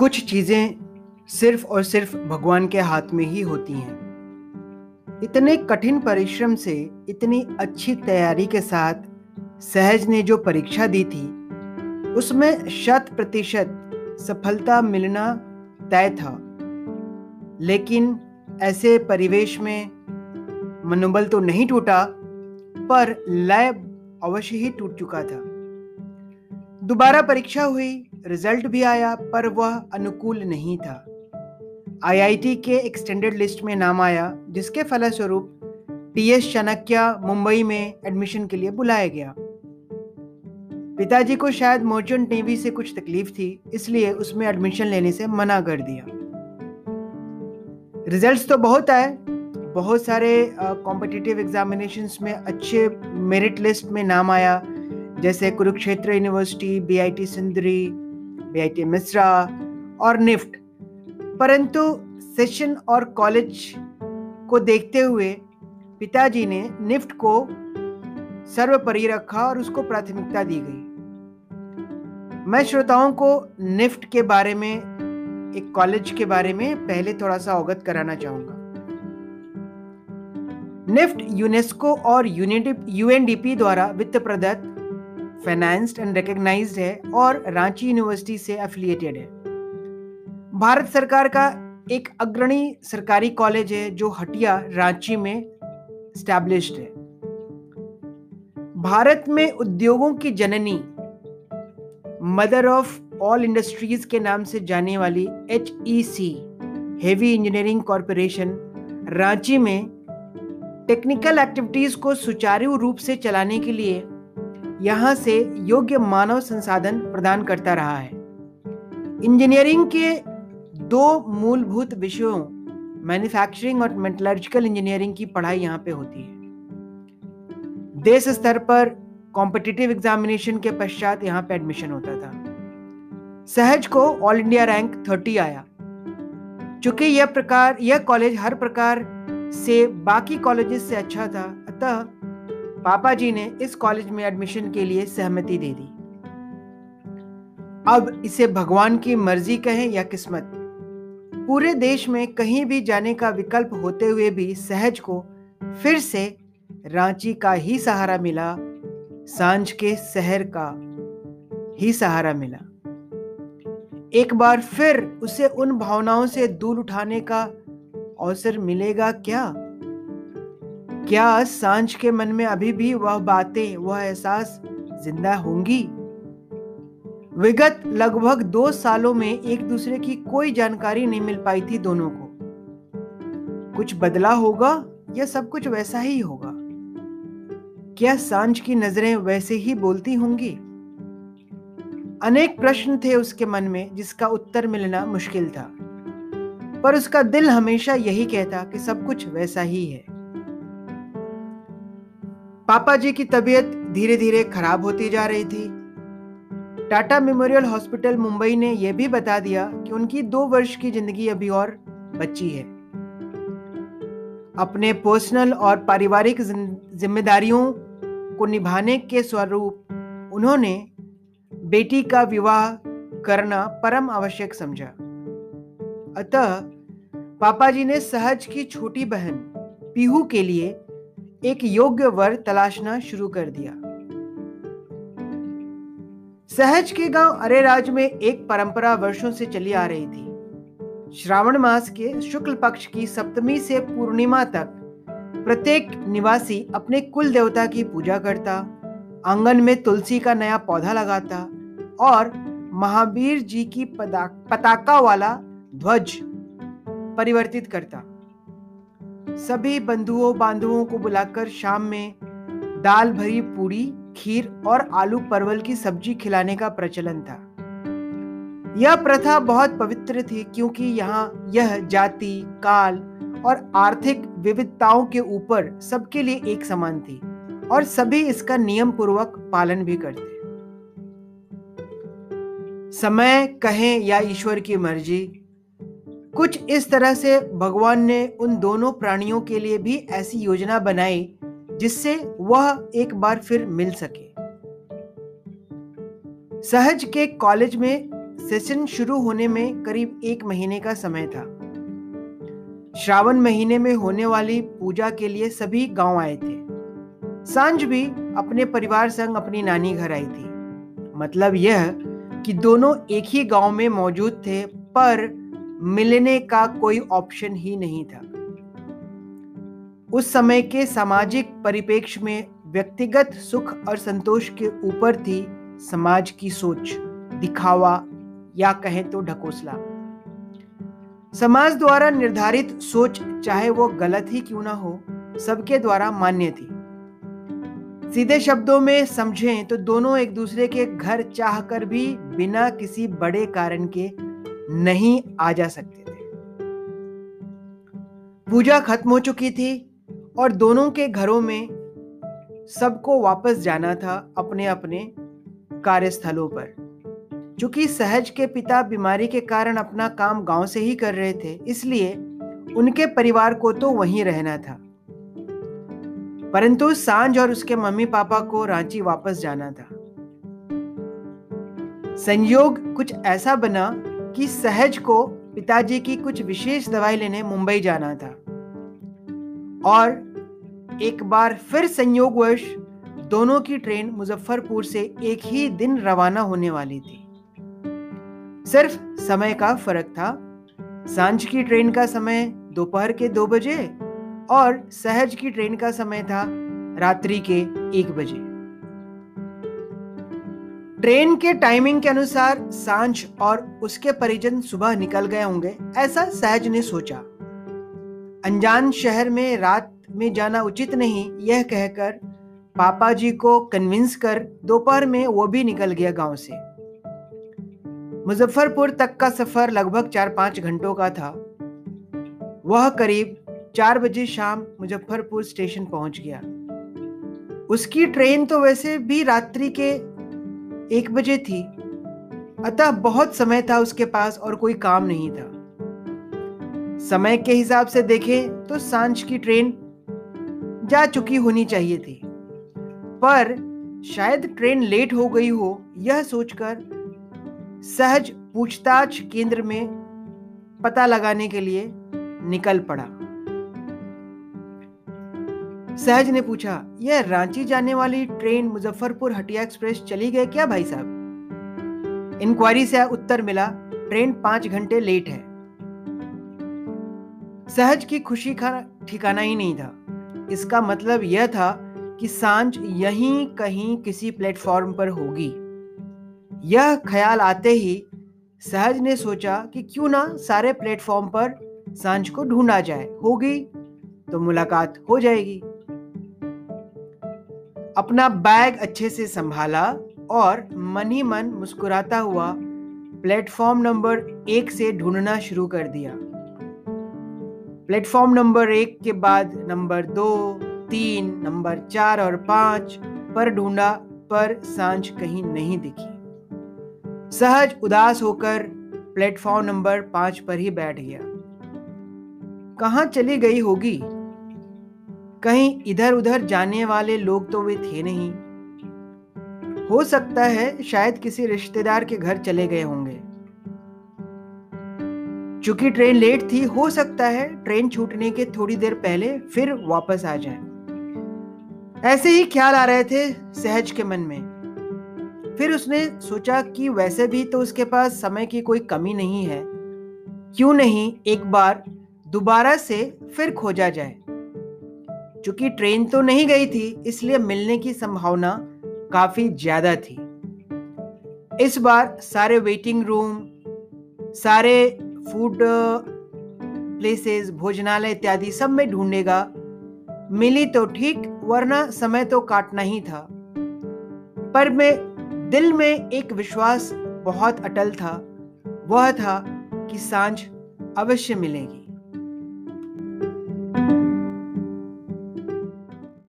कुछ चीज़ें सिर्फ़ और सिर्फ़ भगवान के हाथ में ही होती हैं। इतने कठिन परिश्रम से, इतनी अच्छी तैयारी के साथ सहज ने जो परीक्षा दी थी, उसमें शत प्रतिशत सफलता मिलना तय था। लेकिन ऐसे परिवेश में मनोबल तो नहीं टूटा, पर लय अवश्य ही टूट चुका था। दोबारा परीक्षा हुई रिज़ल्ट भी आया, पर वह अनुकूल नहीं था। आईआईटी के एक्सटेंडेड लिस्ट में नाम आया, जिसके फलस्वरूप टीएस चाणक्य मुंबई में एडमिशन के लिए बुलाया गया। पिताजी को शायद मर्चेंट नेवी से कुछ तकलीफ़ थी, इसलिए उसमें एडमिशन लेने से मना कर दिया। रिजल्ट्स तो बहुत आए, बहुत सारे कॉम्पिटिटिव एग्जामिनेशंस में अच्छे मेरिट लिस्ट में नाम आया, जैसे Kurukshetra university B I T Sindri BIT Mesra और निफ्ट परंतु सेशन और कॉलेज को देखते हुए पिताजी ने निफ्ट को सर्वोपरि रखा और उसको प्राथमिकता दी गई। मैं श्रोताओं को निफ्ट के बारे में, एक कॉलेज के बारे में पहले थोड़ा सा अवगत कराना चाहूँगा। निफ्ट यूनेस्को और यूएनडीपी द्वारा वित्त प्रदत्त फाइनेंस्ड एंड रिकग्नाइज्ड है और रांची यूनिवर्सिटी से एफिलिएटेड है। भारत सरकार का एक अग्रणी सरकारी कॉलेज है जो हटिया रांची में स्टैब्लिश्ड है। भारत में उद्योगों की जननी मदर ऑफ़ ऑल इंडस्ट्रीज़ के नाम से जाने वाली H E C heavy engineering corporation Ranchi में टेक्निकल एक्टिविटीज़ को सुचारू रूप से चलाने के लिए यहाँ से योग्य मानव संसाधन प्रदान करता रहा है। इंजीनियरिंग के दो मूलभूत विषयों, मैन्युफैक्चरिंग और मेटलर्जिकल इंजीनियरिंग की पढ़ाई यहाँ पे होती है। देश स्तर पर कॉम्पिटिटिव एग्जामिनेशन के पश्चात यहाँ पे एडमिशन होता था। सहज को ऑल इंडिया रैंक थर्टी आया। चूँकि यह प्रकार, यह कॉलेज हर प्रकार से बाकी कॉलेजेस से अच्छा था, अतः पापा जी ने इस कॉलेज में एडमिशन के लिए सहमति दे दी। अब इसे भगवान की मर्ज़ी कहें या किस्मत, पूरे देश में कहीं भी जाने का विकल्प होते हुए भी सहज को फिर से रांची का ही सहारा मिला, साँझ के शहर का ही सहारा मिला। एक बार फिर उसे उन भावनाओं से दूर उठाने का अवसर मिलेगा क्या? क्या साँझ के मन में अभी भी वह बातें, वह एहसास ज़िंदा होंगी? विगत लगभग दो सालों में एक दूसरे की कोई जानकारी नहीं मिल पाई थी दोनों को। कुछ बदला होगा या सब कुछ वैसा ही होगा? क्या साँझ की नज़रें वैसे ही बोलती होंगी? अनेक प्रश्न थे उसके मन में, जिसका उत्तर मिलना मुश्किल था। पर उसका दिल हमेशा यही कहता कि सब कुछ वैसा ही है। पापा जी की तबीयत धीरे धीरे खराब होती जा रही थी। टाटा मेमोरियल हॉस्पिटल, मुंबई ने यह भी बता दिया कि उनकी दो वर्ष की ज़िंदगी अभी और बची है। अपने पर्सनल और पारिवारिक जिम्मेदारियों को निभाने के स्वरूप उन्होंने बेटी का विवाह करना परम आवश्यक समझा। अतः पापा जी ने सहज की छोटी बहन पीहू के लिए एक योग्य वर तलाशना शुरू कर दिया। सहज के गाँव अरेराज में एक परंपरा वर्षों से चली आ रही थी। श्रावण मास के शुक्ल पक्ष की सप्तमी से पूर्णिमा तक प्रत्येक निवासी अपने कुल देवता की पूजा करता, आँगन में तुलसी का नया पौधा लगाता और महावीर जी की पताका वाला ध्वज परिवर्तित करता। सभी बंधुओं बांधुओं को बुलाकर शाम में दाल भरी पूड़ी खीर और आलू परवल की सब्ज़ी खिलाने का प्रचलन था। यह प्रथा बहुत पवित्र थी क्योंकि यहाँ यह जाति, काल और आर्थिक विविधताओं के ऊपर सबके लिए एक समान थी और सभी इसका नियम पूर्वक पालन भी करते। समय, कहें या ईश्वर की मर्ज़ी कुछ इस तरह से भगवान ने उन दोनों प्राणियों के लिए भी ऐसी योजना बनाई, जिससे वह एक बार फिर मिल सके। सहज के कॉलेज में सेशन शुरू होने में करीब एक महीने का समय था। श्रावण महीने में होने वाली पूजा के लिए सभी गाँव आए थे। साँझ भी अपने परिवार संग अपनी नानी घर आई थी। मतलब यह कि दोनों एक ही गाँव में मौजूद थे, पर मिलने का कोई ऑप्शन ही नहीं था। उस समय के सामाजिक परिप्रेक्ष्य में व्यक्तिगत सुख और संतोष के ऊपर थी समाज की सोच, दिखावा या कहें तो ढकोसला। समाज द्वारा निर्धारित सोच, चाहे वो गलत ही क्यों ना हो, सबके द्वारा मान्य थी। सीधे शब्दों में समझें तो दोनों एक दूसरे के घर चाहकर भी बिना किसी बड़े कारण के नहीं आ जा सकते थे। पूजा खत्म हो चुकी थी और दोनों के घरों में सबको वापस जाना था अपने अपने कार्यस्थलों पर। चूँकि सहज के पिता बीमारी के कारण अपना काम गाँव से ही कर रहे थे, इसलिए उनके परिवार को तो वहीं रहना था। परंतु साँझ और उसके मम्मी पापा को रांची वापस जाना था। संयोग कुछ ऐसा बना कि सहज को पिताजी की कुछ विशेष दवाई लेने मुंबई जाना था। और एक बार फिर संयोगवश दोनों की ट्रेन मुजफ्फरपुर से एक ही दिन रवाना होने वाली थी। सिर्फ़ समय का फ़र्क था। साँझ की ट्रेन का समय दोपहर के दो बजे और सहज की ट्रेन का समय था रात्रि के एक बजे। ट्रेन के टाइमिंग के अनुसार साँझ और उसके परिजन सुबह निकल गए होंगे, ऐसा सहज ने सोचा। अनजान शहर में रात में जाना उचित नहीं, यह कहकर पापा जी को कन्विंस कर दोपहर में वो भी निकल गया गाँव से। मुजफ्फरपुर तक का सफ़र लगभग चार पाँच घंटों का था। वह करीब चार बजे शाम मुजफ्फरपुर स्टेशन पहुँच गया। उसकी ट्रेन तो वैसे भी रात्रि के एक बजे थी। अतः बहुत समय था उसके पास और कोई काम नहीं था। समय के हिसाब से देखें तो साँझ की ट्रेन जा चुकी होनी चाहिए थी। पर शायद ट्रेन लेट हो गई हो, यह सोचकर सहज पूछताछ केंद्र में पता लगाने के लिए निकल पड़ा। सहज ने पूछा, यह रांची जाने वाली ट्रेन मुजफ्फरपुर हटिया एक्सप्रेस चली गई क्या भाई साहब? इंक्वायरी से उत्तर मिला, ट्रेन पाँच घंटे लेट है. सहज की खुशी का ठिकाना ही नहीं था। इसका मतलब यह था कि साँझ यहीं कहीं किसी प्लेटफॉर्म पर होगी। यह ख्याल आते ही सहज ने सोचा कि क्यों ना सारे प्लेटफॉर्म पर साँझ को ढूंढा जाए। होगी तो मुलाकात हो जाएगी। अपना बैग अच्छे से संभाला और मन ही मन मुस्कुराता हुआ प्लेटफॉर्म नंबर एक से ढूंढना शुरू कर दिया। प्लेटफॉर्म नंबर एक के बाद नंबर दो, तीन, नंबर चार और पाँच पर ढूंढा, पर साँझ कहीं नहीं दिखी। सहज उदास होकर प्लेटफॉर्म नंबर पाँच पर ही बैठ गया। कहा चली गई होगी? कहीं इधर उधर जाने वाले लोग तो वे थे नहीं। हो सकता है शायद किसी रिश्तेदार के घर चले गए होंगे। चूँकि ट्रेन लेट थी, हो सकता है ट्रेन छूटने के थोड़ी देर पहले फिर वापस आ जाए। ऐसे ही ख्याल आ रहे थे सहज के मन में। फिर उसने सोचा कि वैसे भी तो उसके पास समय की कोई कमी नहीं है। क्यों नहीं एक बार दोबारा से फिर खोजा जाए? चूँकि ट्रेन तो नहीं गई थी, इसलिए मिलने की संभावना काफ़ी ज़्यादा थी। इस बार सारे वेटिंग रूम सारे फ़ूड प्लेसेस भोजनालय इत्यादि सब में ढूंढेगा। मिली तो ठीक, वरना समय तो काटना ही था। पर मैं, दिल में एक विश्वास बहुत अटल था। वह था कि साँझ अवश्य मिलेगी।